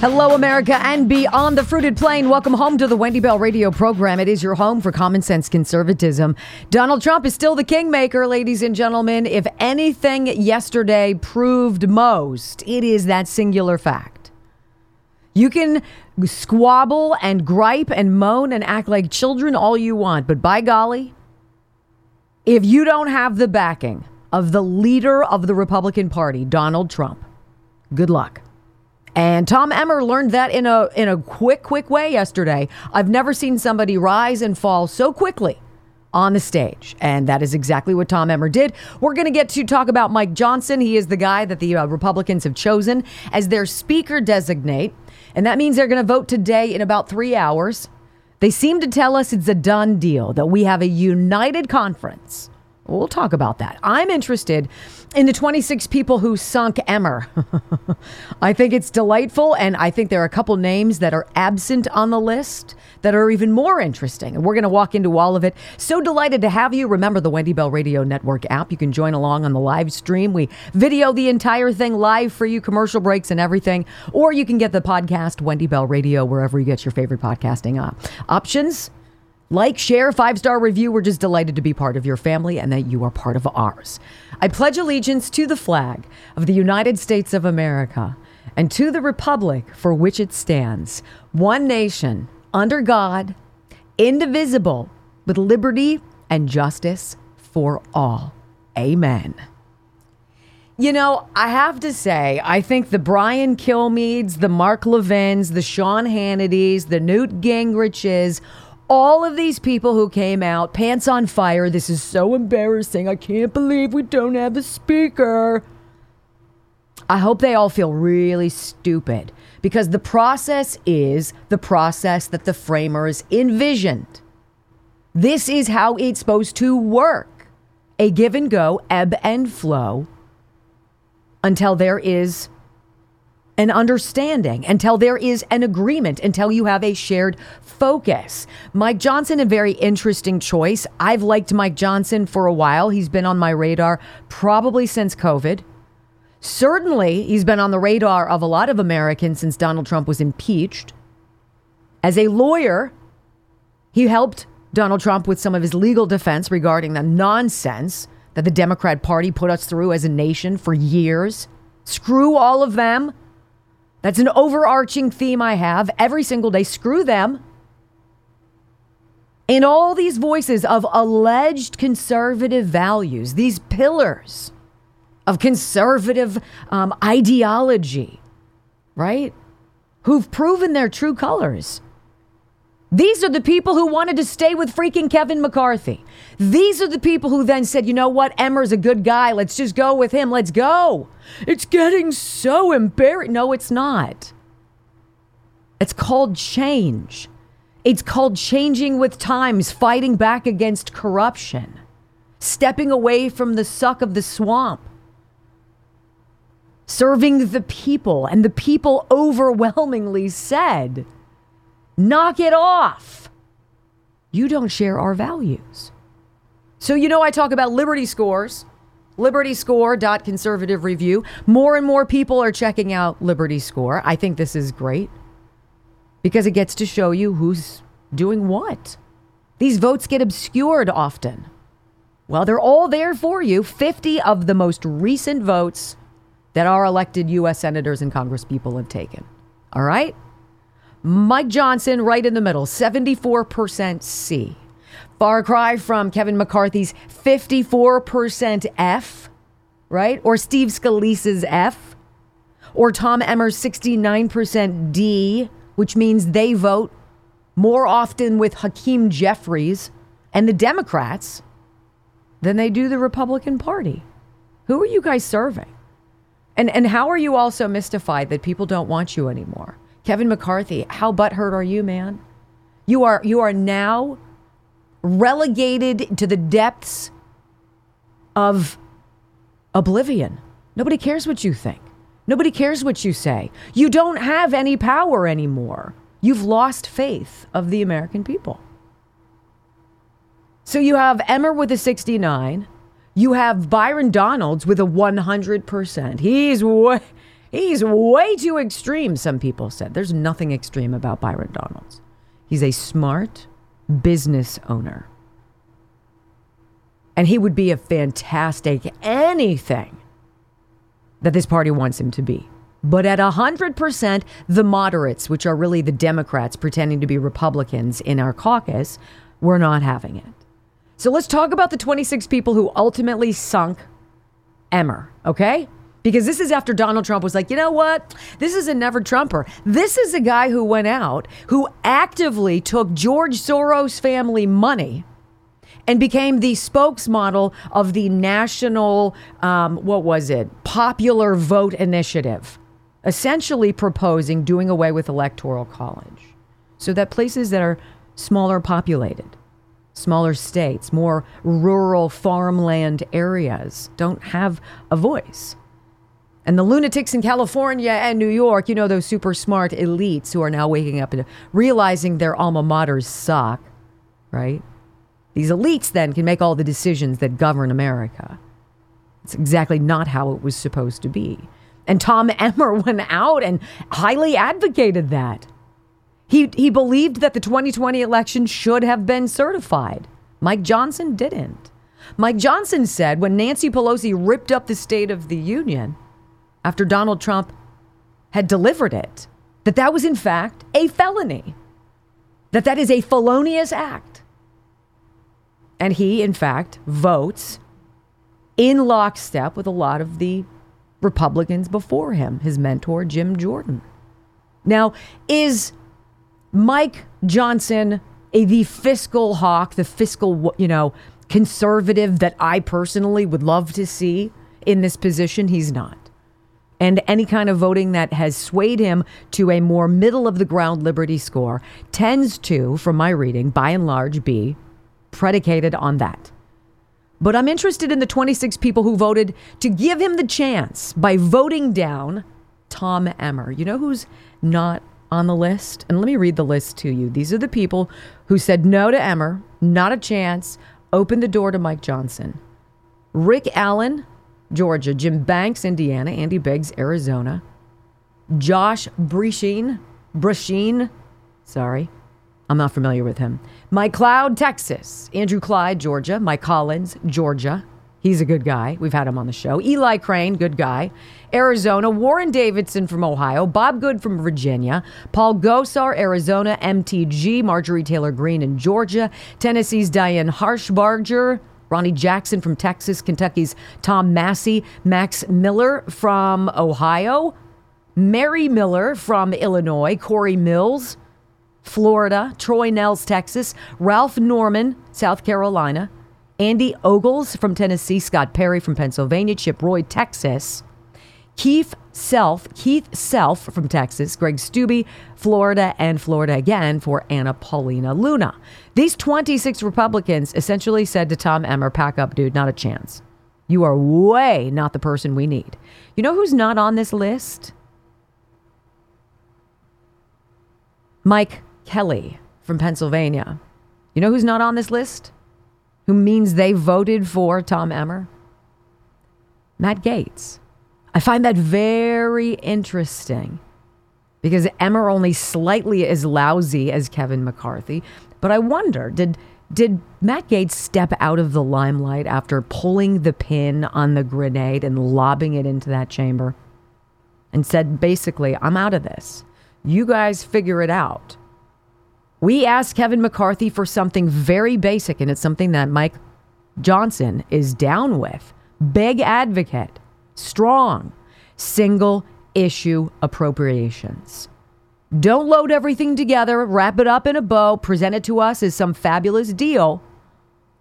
Hello, America, and beyond the fruited plain. Welcome home to the Wendy Bell radio program. It is your home for common sense conservatism. Donald Trump is still the kingmaker, ladies and gentlemen. If anything yesterday proved most, it is that singular fact. You can squabble and gripe and moan and act like children all you want, but by golly, if you don't have the backing of the leader of the Republican Party, Donald Trump, good luck. And Tom Emmer learned that in a in a quick, quick way yesterday. I've never seen somebody rise and fall so quickly on the stage, and that is exactly what Tom Emmer did. We're going to get to talk about Mike Johnson. He is the guy that the uh, Republicans have chosen as their speaker designate, and that means they're going to vote today in about three hours. They seem to tell us it's a done deal that we have a united conference. We'll talk about that. I'm interested in the 26 people who sunk Emmer. I think it's delightful, and I think there are a couple names that are absent on the list that are even more interesting. And we're going to walk into all of it. So delighted to have you. Remember the Wendy Bell Radio Network app. You can join along on the live stream. We video the entire thing live for you, commercial breaks and everything. Or you can get the podcast, Wendy Bell Radio, wherever you get your favorite podcasting uh, options. Like, share, five star review. We're just delighted to be part of your family and that you are part of ours. I pledge allegiance to the flag of the United States of America and to the republic for which it stands, one nation, under God, indivisible, with liberty and justice for all. Amen. You know, I have to say, I think the Brian Kilmeades, the Mark Levins, the Sean Hannitys, the Newt Gingriches, all of these people who came out, pants on fire. This is so embarrassing. I can't believe we don't have a speaker. I hope they all feel really stupid because the process is the process that the framers envisioned. This is how it's supposed to work a give and go, ebb and flow until there is an understanding, until there is an agreement, until you have a shared focus. Mike Johnson, a very interesting choice. I've liked Mike Johnson for a while. He's been on my radar probably since COVID. Certainly, he's been on the radar of a lot of Americans since Donald Trump was impeached. As a lawyer, he helped Donald Trump with some of his legal defense regarding the nonsense that the Democrat Party put us through as a nation for years. Screw all of them. That's an overarching theme I have every single day. Screw them. And all these voices of alleged conservative values, these pillars of conservative um, ideology, right? Who've proven their true colors. These are the people who wanted to stay with freaking Kevin McCarthy. These are the people who then said, you know what, Emmer's a good guy. Let's just go with him. Let's go. It's getting so embarrassing. No, it's not. It's called change. It's called changing with times, fighting back against corruption, stepping away from the suck of the swamp, serving the people. And the people overwhelmingly said, knock it off. You don't share our values. So, you know, I talk about Liberty scores. Liberty Score conservative review. More and more people are checking out Liberty Score. I think this is great because it gets to show you who's doing what. These votes get obscured often. Well, they're all there for you. 50 of the most recent votes that our elected U.S. senators and congresspeople have taken. All right? Mike Johnson, right in the middle, 74% C. Far cry from Kevin McCarthy's 54% F, right? Or Steve Scalise's F. Or Tom Emmer's 69% D, which means they vote more often with Hakeem Jeffries and the Democrats than they do the Republican Party. Who are you guys serving? And and how are you also mystified that people don't want you anymore? Kevin McCarthy, how butthurt are you, man? You are you are now relegated to the depths of oblivion. Nobody cares what you think. Nobody cares what you say. You don't have any power anymore. You've lost faith of the American people. So you have Emmer with a 69. You have Byron Donalds with a 100%. He's way, he's way too extreme, some people said. There's nothing extreme about Byron Donalds. He's a smart business owner. And he would be a fantastic anything that this party wants him to be. But at 100%, the moderates, which are really the Democrats pretending to be Republicans in our caucus, we're not having it. So let's talk about the 26 people who ultimately sunk Emmer, okay? Because this is after Donald Trump was like, you know what? This is a never Trumper. This is a guy who went out, who actively took George Soros family money and became the spokesmodel of the national, um, what was it, popular vote initiative, essentially proposing doing away with electoral college so that places that are smaller populated, smaller states, more rural farmland areas don't have a voice. And the lunatics in California and New York, you know, those super smart elites who are now waking up and realizing their alma maters suck, right? These elites then can make all the decisions that govern America. It's exactly not how it was supposed to be. And Tom Emmer went out and highly advocated that. He, he believed that the 2020 election should have been certified. Mike Johnson didn't. Mike Johnson said when Nancy Pelosi ripped up the State of the Union after Donald Trump had delivered it, that that was in fact a felony, that that is a felonious act. And he, in fact, votes in lockstep with a lot of the Republicans before him, his mentor, Jim Jordan. Now, is Mike Johnson a, the fiscal hawk, the fiscal, you know, conservative that I personally would love to see in this position? He's not. And any kind of voting that has swayed him to a more middle of the ground liberty score tends to, from my reading, by and large, be predicated on that. But I'm interested in the 26 people who voted to give him the chance by voting down Tom Emmer. You know who's not on the list? And let me read the list to you. These are the people who said no to Emmer, not a chance, opened the door to Mike Johnson. Rick Allen, Georgia. Jim Banks, Indiana. Andy Biggs, Arizona. Josh Brecheen, Brecheen, sorry, I'm not familiar with him. Mike Cloud, Texas. Andrew Clyde, Georgia. Mike Collins, Georgia. He's a good guy. We've had him on the show. Eli Crane, good guy. Arizona. Warren Davidson from Ohio. Bob Good from Virginia. Paul Gosar, Arizona. MTG. Marjorie Taylor Greene in Georgia. Tennessee's Diane Harshbarger. Ronny Jackson from Texas. Kentucky's Tom Massie, Max Miller from Ohio. Mary Miller from Illinois. Corey Mills. Florida, Troy Nehls, Texas, Ralph Norman, South Carolina, Andy Ogles from Tennessee, Scott Perry from Pennsylvania, Chip Roy, Texas, Keith Self, Keith Self from Texas, Greg Steube, Florida, and Florida again for Anna Paulina Luna. These 26 Republicans essentially said to Tom Emmer, pack up, dude, not a chance. You are way not the person we need. You know who's not on this list? Mike Kelly from Pennsylvania. You know who's not on this list? Who means they voted for Tom Emmer? Matt Gaetz. I find that very interesting because Emmer only slightly as lousy as Kevin McCarthy. But I wonder, did did Matt Gaetz step out of the limelight after pulling the pin on the grenade and lobbing it into that chamber and said basically, I'm out of this. You guys figure it out. We asked Kevin McCarthy for something very basic, and it's something that Mike Johnson is down with. Big advocate, strong, single issue appropriations. Don't load everything together, wrap it up in a bow, present it to us as some fabulous deal.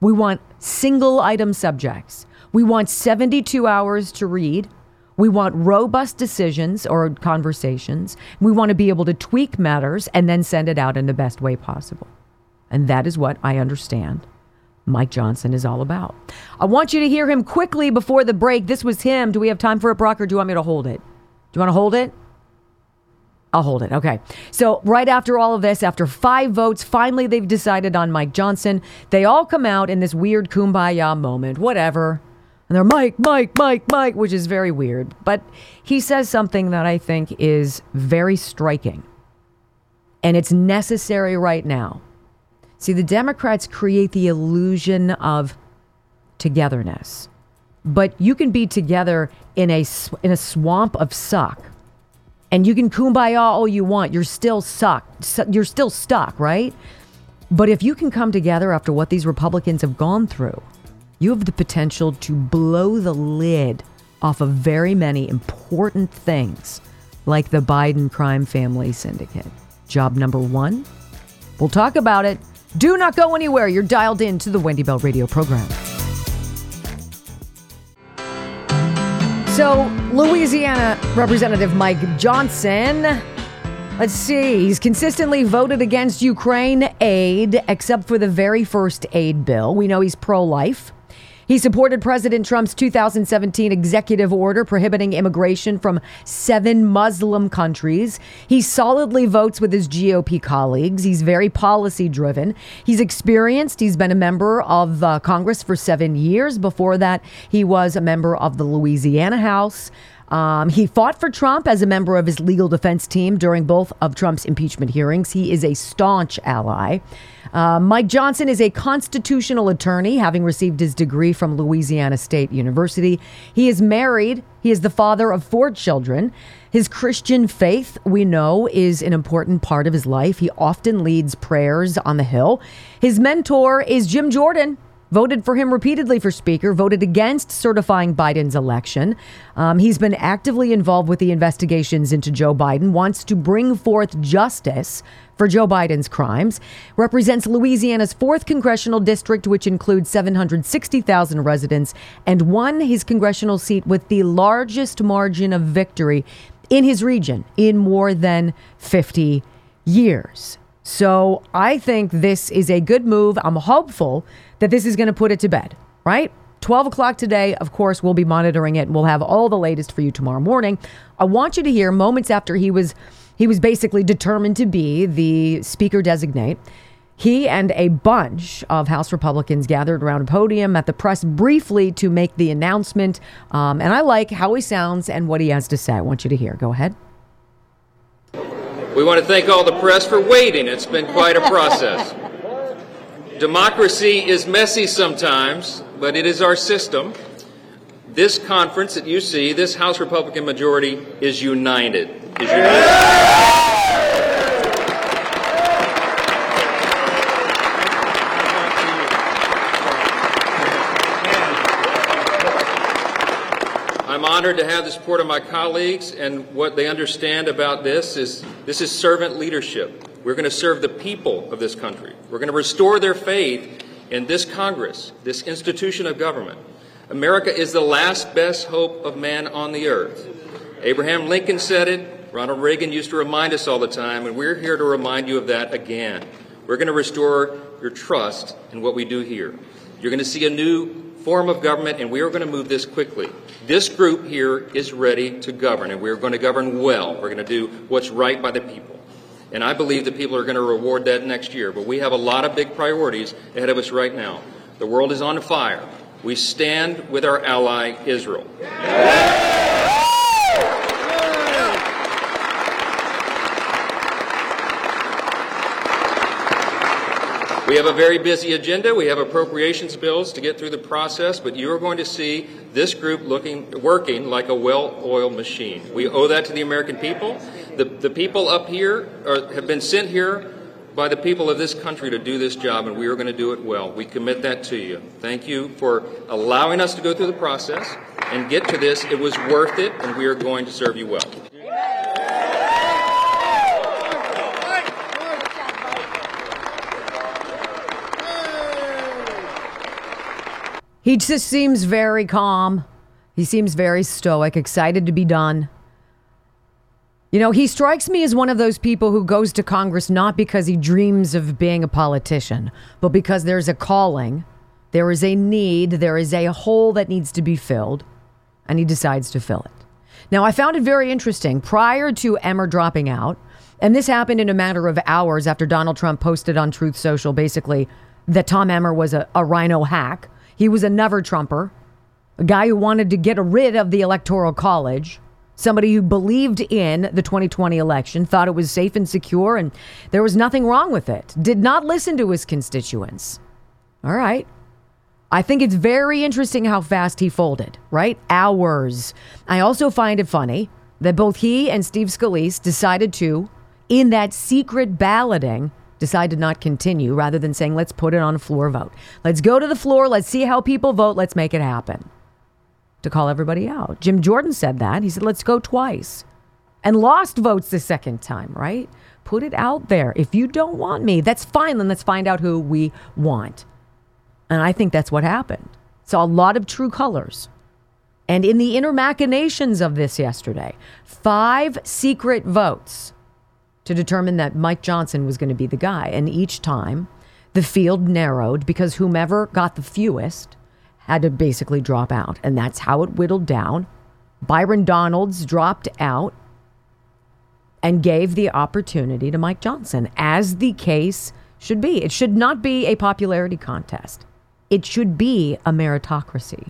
We want single item subjects. We want 72 hours to read. We want robust decisions or conversations. We want to be able to tweak matters and then send it out in the best way possible. And that is what I understand Mike Johnson is all about. I want you to hear him quickly before the break. This was him. Do we have time for a Brock or do you want me to hold it? Do you want to hold it? I'll hold it. Okay. So, right after all of this, after five votes, finally they've decided on Mike Johnson. They all come out in this weird kumbaya moment, whatever. And they're Mike, Mike, Mike, Mike, which is very weird. But he says something that I think is very striking. And it's necessary right now. See, the Democrats create the illusion of togetherness. But you can be together in a, in a swamp of suck. And you can kumbaya all you want. You're still suck. You're still stuck, right? But if you can come together after what these Republicans have gone through, you have the potential to blow the lid off of very many important things, like the Biden crime family syndicate. Job number one? We'll talk about it. Do not go anywhere. You're dialed in to the Wendy Bell radio program. So, Louisiana Representative Mike Johnson Let's see. He's consistently voted against Ukraine aid, except for the very first aid bill. We know he's pro life. He supported President Trump's 2017 executive order prohibiting immigration from seven Muslim countries. He solidly votes with his GOP colleagues. He's very policy driven. He's experienced. He's been a member of uh, Congress for seven years. Before that, he was a member of the Louisiana House. Um, he fought for Trump as a member of his legal defense team during both of Trump's impeachment hearings. He is a staunch ally. Uh, Mike Johnson is a constitutional attorney, having received his degree from Louisiana State University. He is married. He is the father of four children. His Christian faith, we know, is an important part of his life. He often leads prayers on the Hill. His mentor is Jim Jordan, voted for him repeatedly for Speaker, voted against certifying Biden's election. Um, he's been actively involved with the investigations into Joe Biden, wants to bring forth justice for Joe Biden's crimes, represents Louisiana's 4th congressional district, which includes 760,000 residents, and won his congressional seat with the largest margin of victory in his region in more than 50 years. So I think this is a good move. I'm hopeful that this is going to put it to bed, right? 12 o'clock today, of course, we'll be monitoring it and we'll have all the latest for you tomorrow morning. I want you to hear moments after he was he was basically determined to be the speaker designate. He and a bunch of House Republicans gathered around a podium at the press briefly to make the announcement. Um, and I like how he sounds and what he has to say. I want you to hear. Go ahead. We want to thank all the press for waiting. It's been quite a process. Democracy is messy sometimes, but it is our system. This conference that you see, this House Republican majority, is united. Is united. Honored to have the support of my colleagues, and what they understand about this is this is servant leadership. We're going to serve the people of this country. We're going to restore their faith in this Congress, this institution of government. America is the last best hope of man on the earth. Abraham Lincoln said it. Ronald Reagan used to remind us all the time, and we're here to remind you of that again. We're going to restore your trust in what we do here. You're going to see a new form of government, and we are going to move this quickly. This group here is ready to govern, and we're going to govern well. We're going to do what's right by the people. And I believe that people are going to reward that next year. But we have a lot of big priorities ahead of us right now. The world is on fire. We stand with our ally, Israel. We have a very busy agenda. We have appropriations bills to get through the process, but you are going to see this group looking, working like a well-oiled machine. We owe that to the American people. The, the people up here are, have been sent here by the people of this country to do this job, and we are going to do it well. We commit that to you. Thank you for allowing us to go through the process and get to this. It was worth it, and we are going to serve you well. He just seems very calm. He seems very stoic, excited to be done. You know, he strikes me as one of those people who goes to Congress not because he dreams of being a politician, but because there's a calling, there is a need, there is a hole that needs to be filled, and he decides to fill it. Now, I found it very interesting. Prior to Emmer dropping out, and this happened in a matter of hours after Donald Trump posted on Truth Social basically that Tom Emmer was a, a RINO hack. He was a never Trumper, a guy who wanted to get rid of the Electoral College, somebody who believed in the 2020 election, thought it was safe and secure, and there was nothing wrong with it, did not listen to his constituents. All right. I think it's very interesting how fast he folded, right? Hours. I also find it funny that both he and Steve Scalise decided to, in that secret balloting, decide to not continue rather than saying, let's put it on a floor vote. Let's go to the floor. Let's see how people vote. Let's make it happen. To call everybody out. Jim Jordan said that. He said, let's go twice. And lost votes the second time, right? Put it out there. If you don't want me, that's fine. Then let's find out who we want. And I think that's what happened. Saw a lot of true colors. And in the inner machinations of this yesterday, five secret votes to determine that Mike Johnson was going to be the guy. And each time the field narrowed because whomever got the fewest had to basically drop out. And that's how it whittled down. Byron Donalds dropped out and gave the opportunity to Mike Johnson, as the case should be. It should not be a popularity contest, it should be a meritocracy.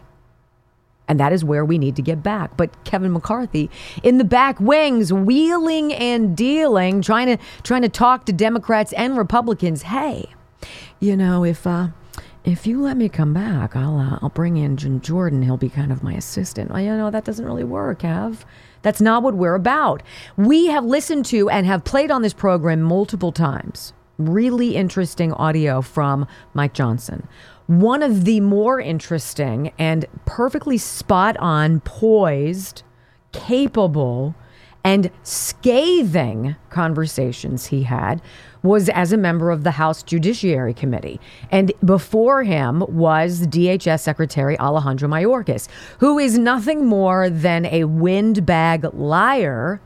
And that is where we need to get back. But Kevin McCarthy in the back wings, wheeling and dealing, trying to trying to talk to Democrats and Republicans. Hey, you know, if uh, if you let me come back, I'll uh, I'll bring in Jim Jordan. He'll be kind of my assistant. Well, you know, that doesn't really work, Kev. That's not what we're about. We have listened to and have played on this program multiple times. Really interesting audio from Mike Johnson one of the more interesting and perfectly spot on, poised, capable, and scathing conversations he had was as a member of the House Judiciary Committee. And before him was DHS Secretary Alejandro Mayorkas, who is nothing more than a windbag liar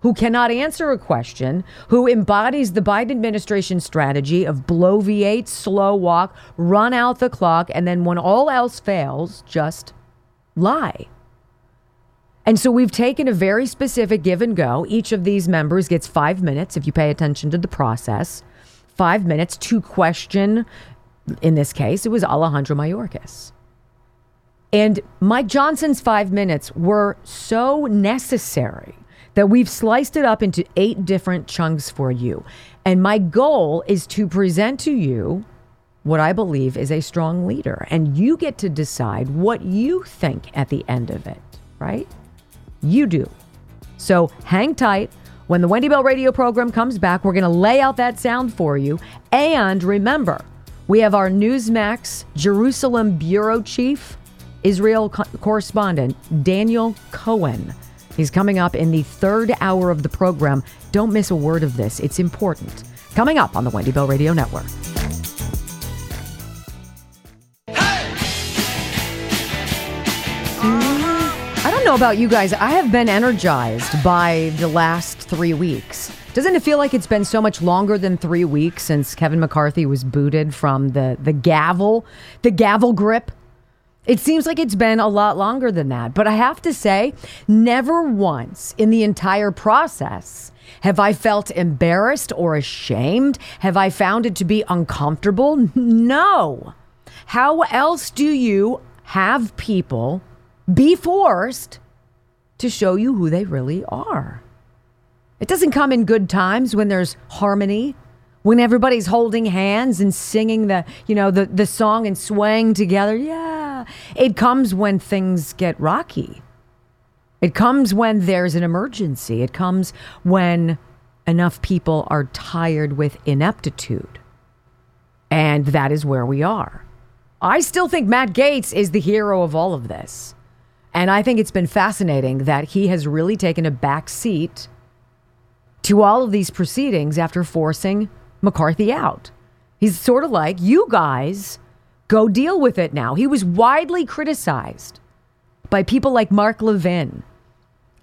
who cannot answer a question, who embodies the Biden administration strategy of bloviate, slow walk, run out the clock, and then when all else fails, just lie. And so we've taken a very specific give and go. Each of these members gets five minutes, if you pay attention to the process, five minutes to question. In this case, it was Alejandro Mayorkas. And Mike Johnson's five minutes were so necessary that we've sliced it up into eight different chunks for you. And my goal is to present to you what I believe is a strong leader. And you get to decide what you think at the end of it, right? You do. So hang tight. When the Wendy Bell radio program comes back, we're going to lay out that sound for you. And remember, we have our Newsmax Jerusalem Bureau Chief, Israel co- correspondent, Daniel Cohen He's coming up in the third hour of the program. Don't miss a word of this, it's important. Coming up on the Wendy Bell Radio Network. I don't know about you guys. I have been energized by the last three weeks. Doesn't it feel like it's been so much longer than three weeks since Kevin McCarthy was booted from the, the gavel, the gavel grip it seems like it's been a lot longer than that. But I have to say, never once in the entire process have I felt embarrassed or ashamed. Have I found it to be uncomfortable? No. How else do you have people be forced to show you who they really are. It doesn't come in good times when there's harmony, when everybody's holding hands and singing the, you know, the, the song and swaying together. Yeah. It comes when things get rocky. It comes when there's an emergency. It comes when enough people are tired with ineptitude. And that is where we are. I still think Matt Gaetz is the hero of all of this. And I think it's been fascinating that he has really taken a back seat to all of these proceedings after forcing McCarthy out. He's sort of like, you guys go deal with it now. He was widely criticized by people like Mark Levin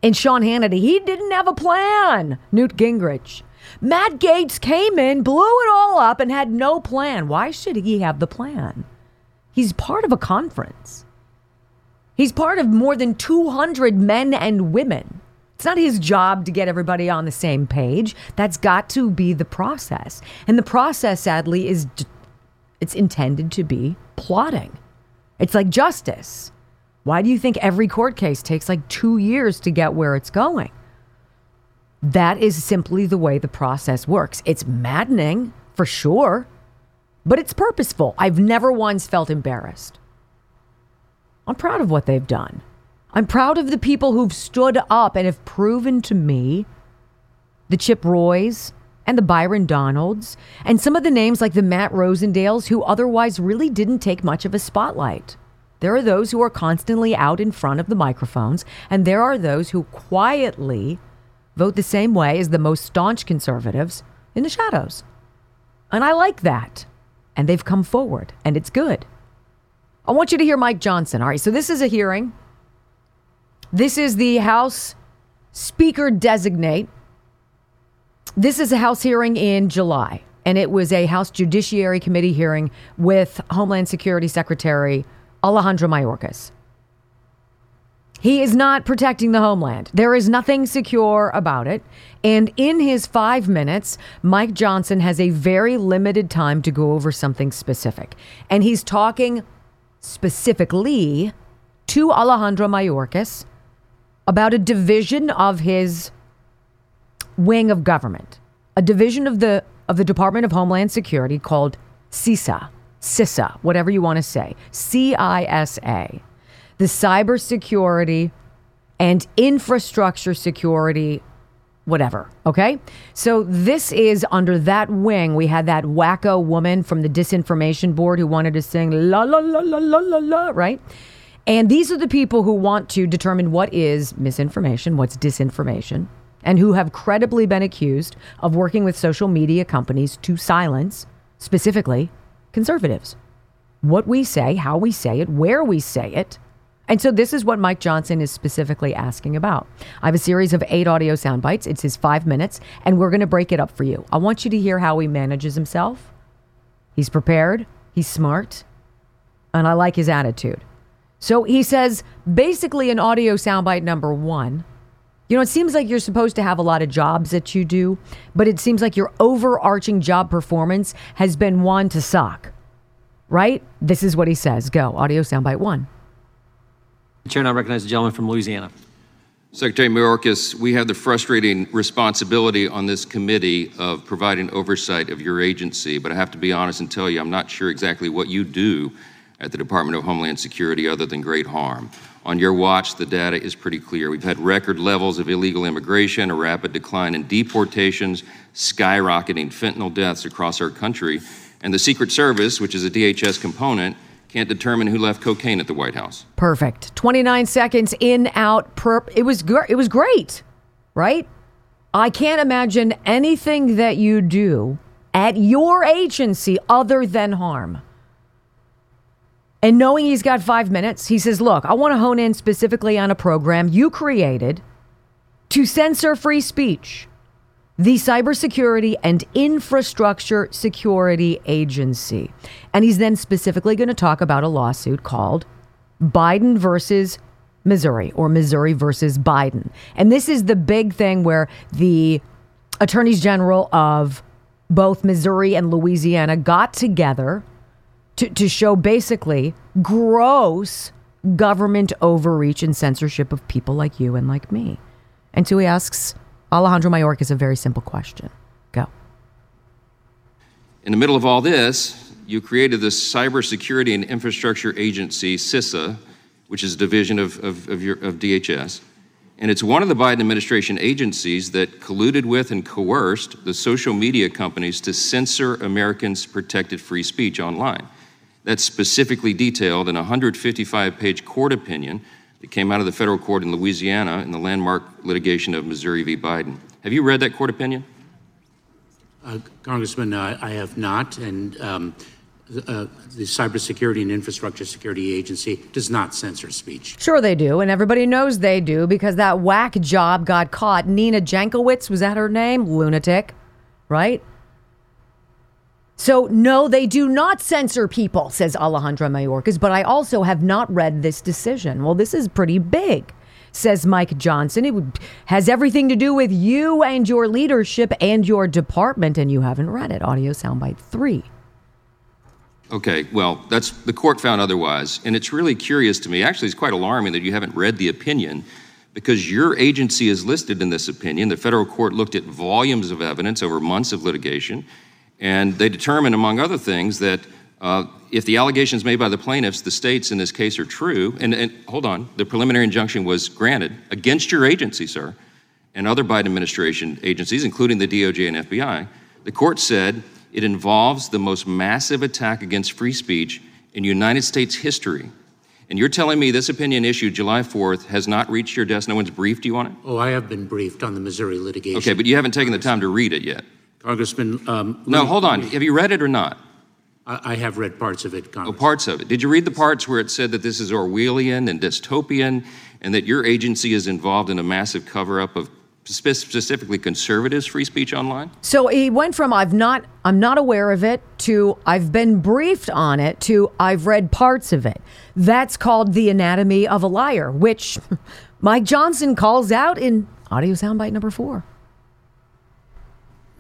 and Sean Hannity. He didn't have a plan, Newt Gingrich. Matt Gaetz came in, blew it all up, and had no plan. Why should he have the plan? He's part of a conference. He's part of more than 200 men and women. It's not his job to get everybody on the same page. That's got to be the process. And the process, sadly, is it's intended to be plotting. It's like justice. Why do you think every court case takes like two years to get where it's going? That is simply the way the process works. It's maddening, for sure, but it's purposeful. I've never once felt embarrassed. I'm proud of what they've done. I'm proud of the people who've stood up and have proven to me the Chip Roys and the Byron Donalds and some of the names like the Matt Rosendales who otherwise really didn't take much of a spotlight. There are those who are constantly out in front of the microphones, and there are those who quietly vote the same way as the most staunch conservatives in the shadows. And I like that. And they've come forward, and it's good. I want you to hear Mike Johnson. All right, so this is a hearing. This is the House Speaker designate. This is a House hearing in July, and it was a House Judiciary Committee hearing with Homeland Security Secretary Alejandro Mayorkas. He is not protecting the homeland. There is nothing secure about it. And in his five minutes, Mike Johnson has a very limited time to go over something specific. And he's talking specifically to Alejandro Mayorkas about a division of his wing of government, a division of the of the Department of Homeland Security called CISA. CISA, whatever you want to say, C I S A, the cybersecurity and infrastructure security, whatever. Okay. So this is under that wing. We had that wacko woman from the disinformation board who wanted to sing la la la la la la la, right? And these are the people who want to determine what is misinformation, what's disinformation, and who have credibly been accused of working with social media companies to silence, specifically, conservatives. What we say, how we say it, where we say it. And so this is what Mike Johnson is specifically asking about. I have a series of eight audio sound bites. It's his five minutes, and we're going to break it up for you. I want you to hear how he manages himself. He's prepared, he's smart, and I like his attitude. So he says basically an audio soundbite number one, you know, it seems like you're supposed to have a lot of jobs that you do, but it seems like your overarching job performance has been one to suck. Right? This is what he says. Go. Audio soundbite one. Chair, now recognize the gentleman from Louisiana. Secretary Mayorkas, we have the frustrating responsibility on this committee of providing oversight of your agency, but I have to be honest and tell you, I'm not sure exactly what you do at the Department of Homeland Security other than great harm. On your watch, the data is pretty clear. We've had record levels of illegal immigration, a rapid decline in deportations, skyrocketing fentanyl deaths across our country, and the Secret Service, which is a DHS component, can't determine who left cocaine at the White House. Perfect. 29 seconds in, out, perp. It was, gr- it was great, right? I can't imagine anything that you do at your agency other than harm. And knowing he's got five minutes, he says, Look, I want to hone in specifically on a program you created to censor free speech the Cybersecurity and Infrastructure Security Agency. And he's then specifically going to talk about a lawsuit called Biden versus Missouri or Missouri versus Biden. And this is the big thing where the attorneys general of both Missouri and Louisiana got together to, to show basically gross government overreach and censorship of people like you and like me. And so he asks Alejandro Mayorkas a very simple question. Go. In the middle of all this, you created the Cybersecurity and Infrastructure Agency, CISA, which is a division of, of, of, your, of DHS. And it's one of the Biden administration agencies that colluded with and coerced the social media companies to censor Americans' protected free speech online. That's specifically detailed in a 155 page court opinion that came out of the federal court in Louisiana in the landmark litigation of Missouri v. Biden. Have you read that court opinion? Uh, Congressman, uh, I have not. And um, uh, the Cybersecurity and Infrastructure Security Agency does not censor speech. Sure, they do, and everybody knows they do because that whack job got caught. Nina Jankowicz was that her name? Lunatic, right? So, no, they do not censor people, says Alejandra Mayorkas, but I also have not read this decision. Well, this is pretty big, says Mike Johnson. It has everything to do with you and your leadership and your department, and you haven't read it. Audio soundbite three. Okay, well, that's the court found otherwise. And it's really curious to me. Actually, it's quite alarming that you haven't read the opinion because your agency is listed in this opinion. The federal court looked at volumes of evidence over months of litigation, and they determined, among other things, that uh, if the allegations made by the plaintiffs, the states in this case, are true, and, and hold on, the preliminary injunction was granted against your agency, sir, and other Biden administration agencies, including the DOJ and FBI, the court said it involves the most massive attack against free speech in United States history. And you're telling me this opinion issued July 4th has not reached your desk? No one's briefed you on it? Oh, I have been briefed on the Missouri litigation. Okay, but you haven't taken the time to read it yet. Congressman. Um, no, hold on. Have you read it or not? I, I have read parts of it, Congressman. Oh, parts of it. Did you read the parts where it said that this is Orwellian and dystopian and that your agency is involved in a massive cover up of specifically conservatives free speech online? So he went from I've not I'm not aware of it to I've been briefed on it to I've read parts of it. That's called the anatomy of a liar, which Mike Johnson calls out in audio soundbite number 4.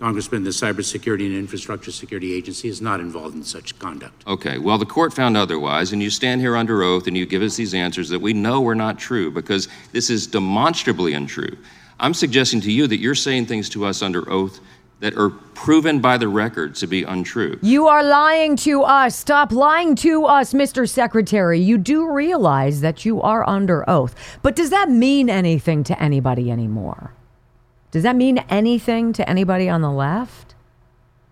Congressman, the Cybersecurity and Infrastructure Security Agency is not involved in such conduct. Okay, well, the court found otherwise, and you stand here under oath and you give us these answers that we know are not true because this is demonstrably untrue. I'm suggesting to you that you're saying things to us under oath that are proven by the record to be untrue. You are lying to us. Stop lying to us, Mr. Secretary. You do realize that you are under oath. But does that mean anything to anybody anymore? Does that mean anything to anybody on the left?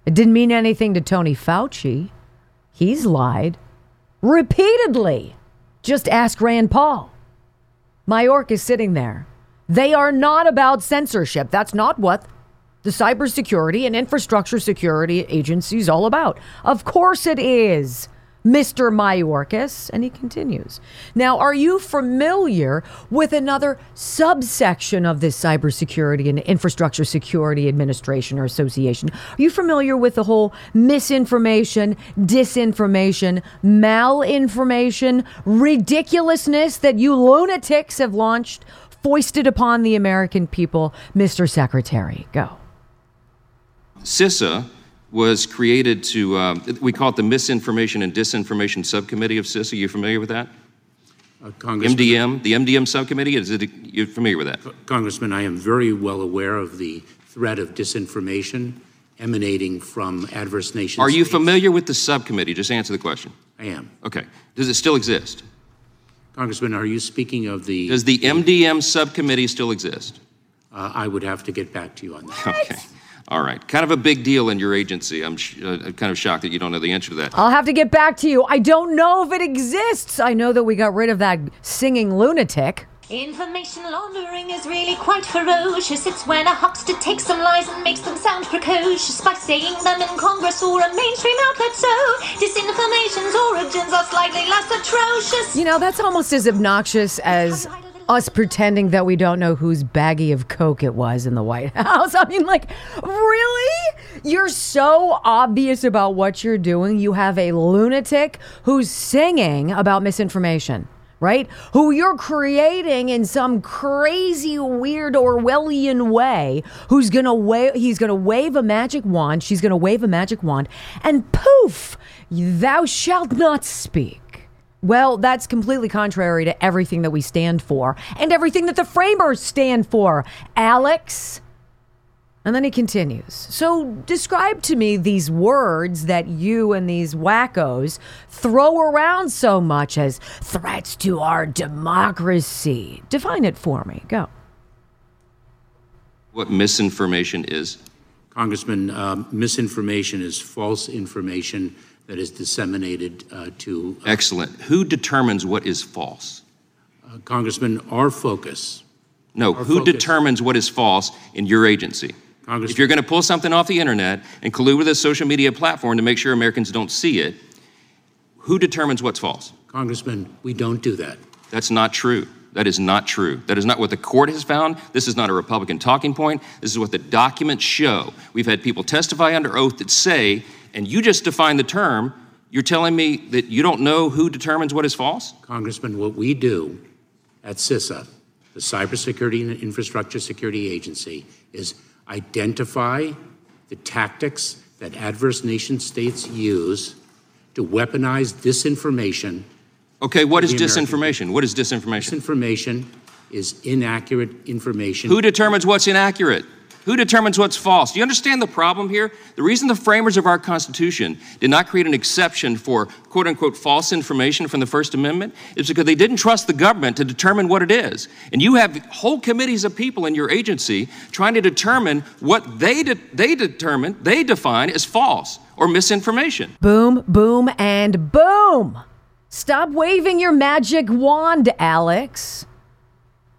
It didn't mean anything to Tony Fauci. He's lied repeatedly. Just ask Rand Paul. Mayorkas sitting there they are not about censorship. That's not what the cybersecurity and infrastructure security agency is all about. Of course it is. Mr. Mayorkas, and he continues. Now, are you familiar with another subsection of this Cybersecurity and Infrastructure Security Administration or Association? Are you familiar with the whole misinformation, disinformation, malinformation, ridiculousness that you lunatics have launched foisted upon the American people, Mr. Secretary? Go. CISA was created to, uh, we call it the Misinformation and Disinformation Subcommittee of CIS. Are You familiar with that? Uh, MDM, the MDM subcommittee, is it, you familiar with that? Congressman, I am very well aware of the threat of disinformation emanating from adverse nations. Are you familiar with the subcommittee? Just answer the question. I am. Okay. Does it still exist? Congressman, are you speaking of the. Does the MDM subcommittee still exist? Uh, I would have to get back to you on that. Okay. All right. Kind of a big deal in your agency. I'm sh- uh, kind of shocked that you don't know the answer to that. I'll have to get back to you. I don't know if it exists. I know that we got rid of that singing lunatic. Information laundering is really quite ferocious. It's when a huckster takes some lies and makes them sound precocious by saying them in Congress or a mainstream outlet. So, disinformation's origins are slightly less atrocious. You know, that's almost as obnoxious as us pretending that we don't know whose baggie of coke it was in the White House. I mean, like, really? You're so obvious about what you're doing. You have a lunatic who's singing about misinformation right? Who you're creating in some crazy, weird Orwellian way, who's gonna wave, he's gonna wave a magic wand, she's gonna wave a magic wand, and poof, thou shalt not speak. Well, that's completely contrary to everything that we stand for and everything that the framers stand for, Alex. And then he continues. So, describe to me these words that you and these wackos throw around so much as threats to our democracy. Define it for me. Go. What misinformation is? Congressman, um, misinformation is false information that is disseminated uh, to. Uh, Excellent. Who determines what is false? Uh, Congressman, our focus. No, our who focus, determines what is false in your agency? Congressman. If you're going to pull something off the internet and collude with a social media platform to make sure Americans don't see it, who determines what's false? Congressman, we don't do that. That's not true. That is not true. That is not what the court has found. This is not a Republican talking point. This is what the documents show. We've had people testify under oath that say, and you just define the term, you're telling me that you don't know who determines what is false? Congressman, what we do at CISA, the Cybersecurity and Infrastructure Security Agency, is identify the tactics that adverse nation states use to weaponize disinformation. Okay, what is disinformation? What is disinformation? Disinformation is inaccurate information. Who determines what's inaccurate? Who determines what's false? Do you understand the problem here? The reason the framers of our Constitution did not create an exception for quote unquote false information from the First Amendment is because they didn't trust the government to determine what it is. And you have whole committees of people in your agency trying to determine what they, de- they determine, they define as false or misinformation. Boom, boom, and boom. Stop waving your magic wand, Alex.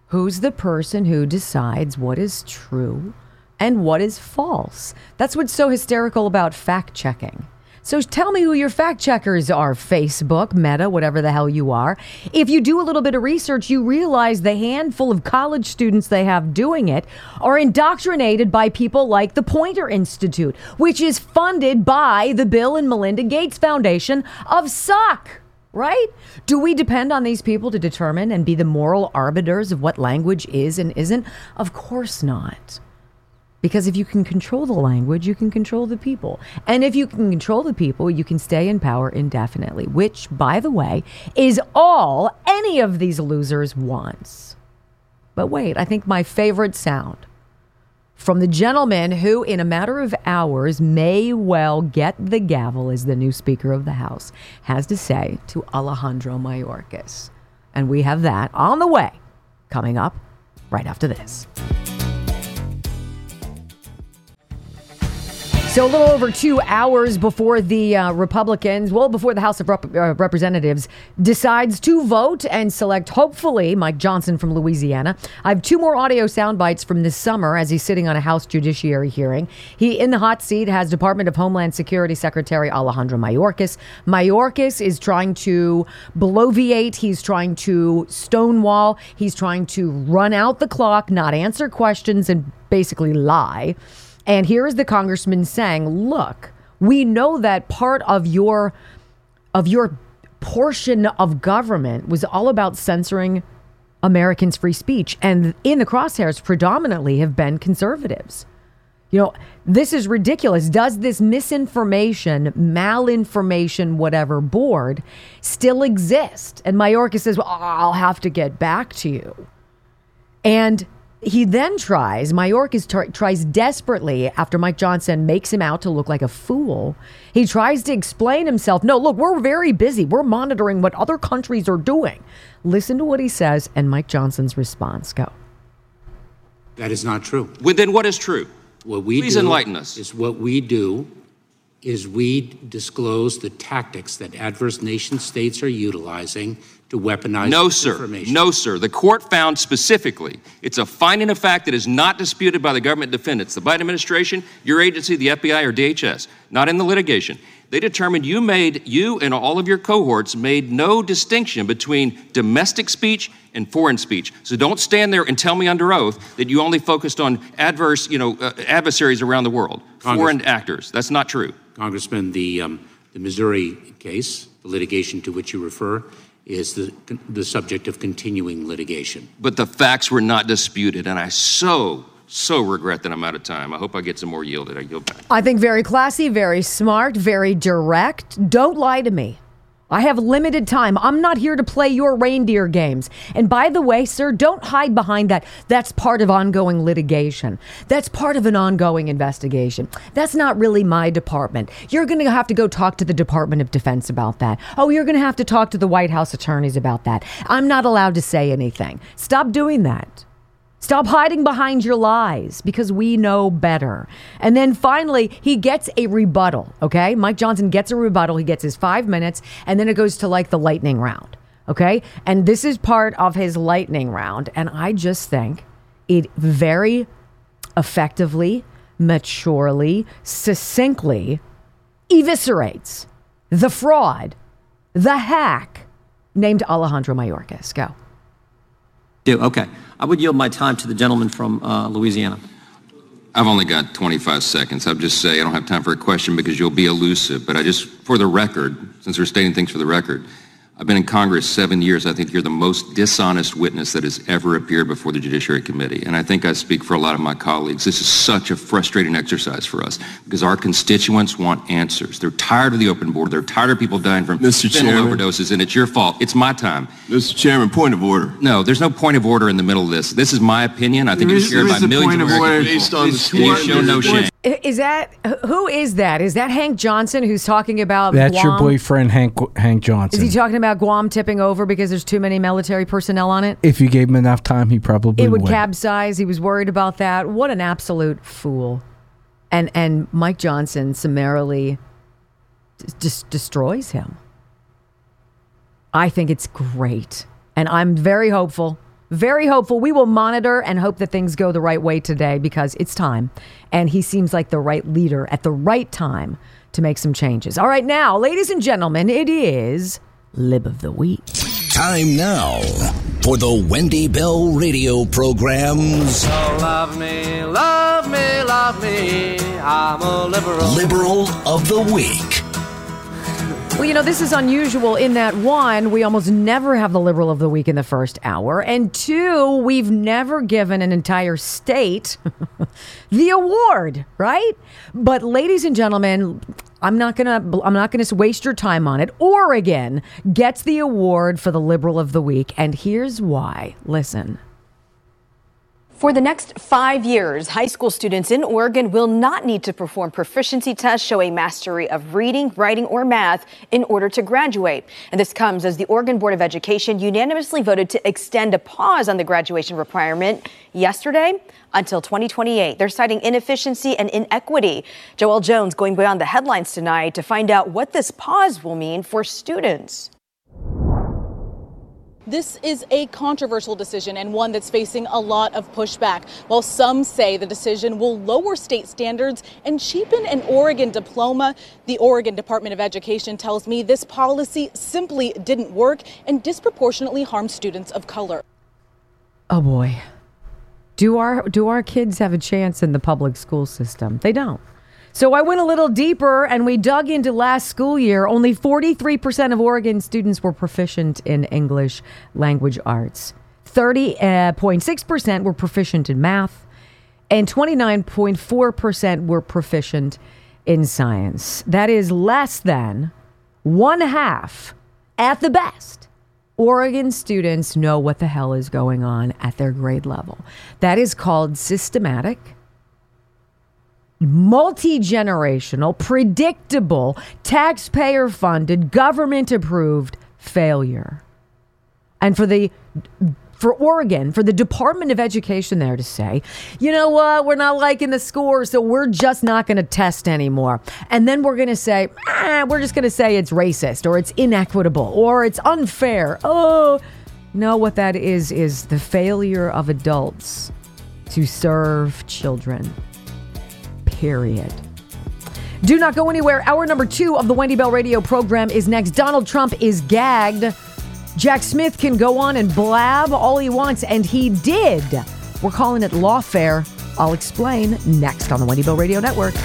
Who's the person who decides what is true and what is false. That's what's so hysterical about fact checking. So tell me who your fact checkers are Facebook, Meta, whatever the hell you are. If you do a little bit of research, you realize the handful of college students they have doing it are indoctrinated by people like the Poynter Institute, which is funded by the Bill and Melinda Gates Foundation of Suck. Right? Do we depend on these people to determine and be the moral arbiters of what language is and isn't? Of course not. Because if you can control the language, you can control the people. And if you can control the people, you can stay in power indefinitely, which, by the way, is all any of these losers wants. But wait, I think my favorite sound from the gentleman who, in a matter of hours, may well get the gavel as the new Speaker of the House, has to say to Alejandro Mayorkas. And we have that on the way coming up right after this. So, a little over two hours before the uh, Republicans, well, before the House of Rep- uh, Representatives decides to vote and select, hopefully, Mike Johnson from Louisiana. I have two more audio sound bites from this summer as he's sitting on a House Judiciary hearing. He, in the hot seat, has Department of Homeland Security Secretary Alejandro Mayorkas. Mayorkas is trying to bloviate, he's trying to stonewall, he's trying to run out the clock, not answer questions, and basically lie. And here is the congressman saying, "Look, we know that part of your of your portion of government was all about censoring Americans' free speech, and in the crosshairs predominantly have been conservatives." You know, this is ridiculous. Does this misinformation, malinformation, whatever board still exist? And Mayorkas says, well, I'll have to get back to you. And he then tries, Mayorkas t- tries desperately after Mike Johnson makes him out to look like a fool. He tries to explain himself. No, look, we're very busy. We're monitoring what other countries are doing. Listen to what he says and Mike Johnson's response. Go. That is not true. Well, then what is true? What we Please do enlighten us. Is what we do is we disclose the tactics that adverse nation states are utilizing to weaponize no, sir. information. No, sir. The court found specifically it's a finding of fact that is not disputed by the government defendants, the Biden administration, your agency, the FBI, or DHS, not in the litigation. They determined you made, you and all of your cohorts made no distinction between domestic speech and foreign speech. So don't stand there and tell me under oath that you only focused on adverse, you know, uh, adversaries around the world, Congress- foreign actors. That's not true. Congressman, the, um, the Missouri case, the litigation to which you refer, is the, the subject of continuing litigation. But the facts were not disputed, and I so, so regret that I'm out of time. I hope I get some more yielded. I yield back. I think very classy, very smart, very direct. Don't lie to me. I have limited time. I'm not here to play your reindeer games. And by the way, sir, don't hide behind that. That's part of ongoing litigation. That's part of an ongoing investigation. That's not really my department. You're going to have to go talk to the Department of Defense about that. Oh, you're going to have to talk to the White House attorneys about that. I'm not allowed to say anything. Stop doing that. Stop hiding behind your lies because we know better. And then finally, he gets a rebuttal, okay? Mike Johnson gets a rebuttal. He gets his five minutes, and then it goes to like the lightning round, okay? And this is part of his lightning round. And I just think it very effectively, maturely, succinctly eviscerates the fraud, the hack named Alejandro Mayorkas. Go. Do, okay. I would yield my time to the gentleman from uh, Louisiana. I've only got 25 seconds. I'll just say I don't have time for a question because you'll be elusive. But I just, for the record, since we're stating things for the record, I've been in Congress seven years. I think you're the most dishonest witness that has ever appeared before the Judiciary Committee. And I think I speak for a lot of my colleagues. This is such a frustrating exercise for us because our constituents want answers. They're tired of the open border. They're tired of people dying from Mr. fentanyl Chairman. overdoses, and it's your fault. It's my time. Mr. Chairman, point of order. No, there's no point of order in the middle of this. This is my opinion. I think There it's shared by millions of of American order people. based on you show no shame. Is that who is that? Is that Hank Johnson who's talking about That's your boyfriend, Hank Hank Johnson. Is he talking about Guam tipping over because there's too many military personnel on it? if you gave him enough time, he probably It would would. capsize. He was worried about that. What an absolute fool. And and Mike Johnson summarily just destroys him. I think it's great. And I'm very hopeful. Very hopeful. We will monitor and hope that things go the right way today because it's time. And he seems like the right leader at the right time to make some changes. All right, now, ladies and gentlemen, it is Lib of the Week. Time now for the Wendy Bell radio programs. Oh, love me, love me, love me. I'm a liberal. Liberal of the Week. Well, you know, this is unusual in that one, we almost never have the liberal of the week in the first hour, and two, we've never given an entire state the award, right? But ladies and gentlemen, I'm not to I'm not to waste your time on it. Oregon gets the award for the liberal of the week, and here's why. Listen. For the next five years, high school students in Oregon will not need to perform proficiency tests showing mastery of reading, writing, or math in order to graduate. And this comes as the Oregon Board of Education unanimously voted to extend a pause on the graduation requirement yesterday until 2028. They're citing inefficiency and inequity. Joel Jones going beyond the headlines tonight to find out what this pause will mean for students. This is a controversial decision and one that's facing a lot of pushback. While some say the decision will lower state standards and cheapen an Oregon diploma, the Oregon Department of Education tells me this policy simply didn't work and disproportionately harmed students of color. Oh boy. Do our do our kids have a chance in the public school system? They don't. So I went a little deeper and we dug into last school year. Only 43% of Oregon students were proficient in English language arts. 30.6% uh, were proficient in math and 29.4% were proficient in science. That is less than one half at the best. Oregon students know what the hell is going on at their grade level. That is called systematic, multi generational, predictable, taxpayer funded, government approved failure. And for the for Oregon, for the Department of Education there to say, you know what, we're not liking the scores, so we're just not going to test anymore. And then we're going to say, ah, we're just going to say it's racist or it's inequitable or it's unfair. Oh, no, what that is, is the failure of adults to serve children. Period. Do not go anywhere. Hour number two of the Wendy Bell radio program is next. Donald Trump is gagged. Jack Smith can go on and blab all he wants, and he did. We're calling it lawfare. I'll explain next on the Wendy Bell Radio Network.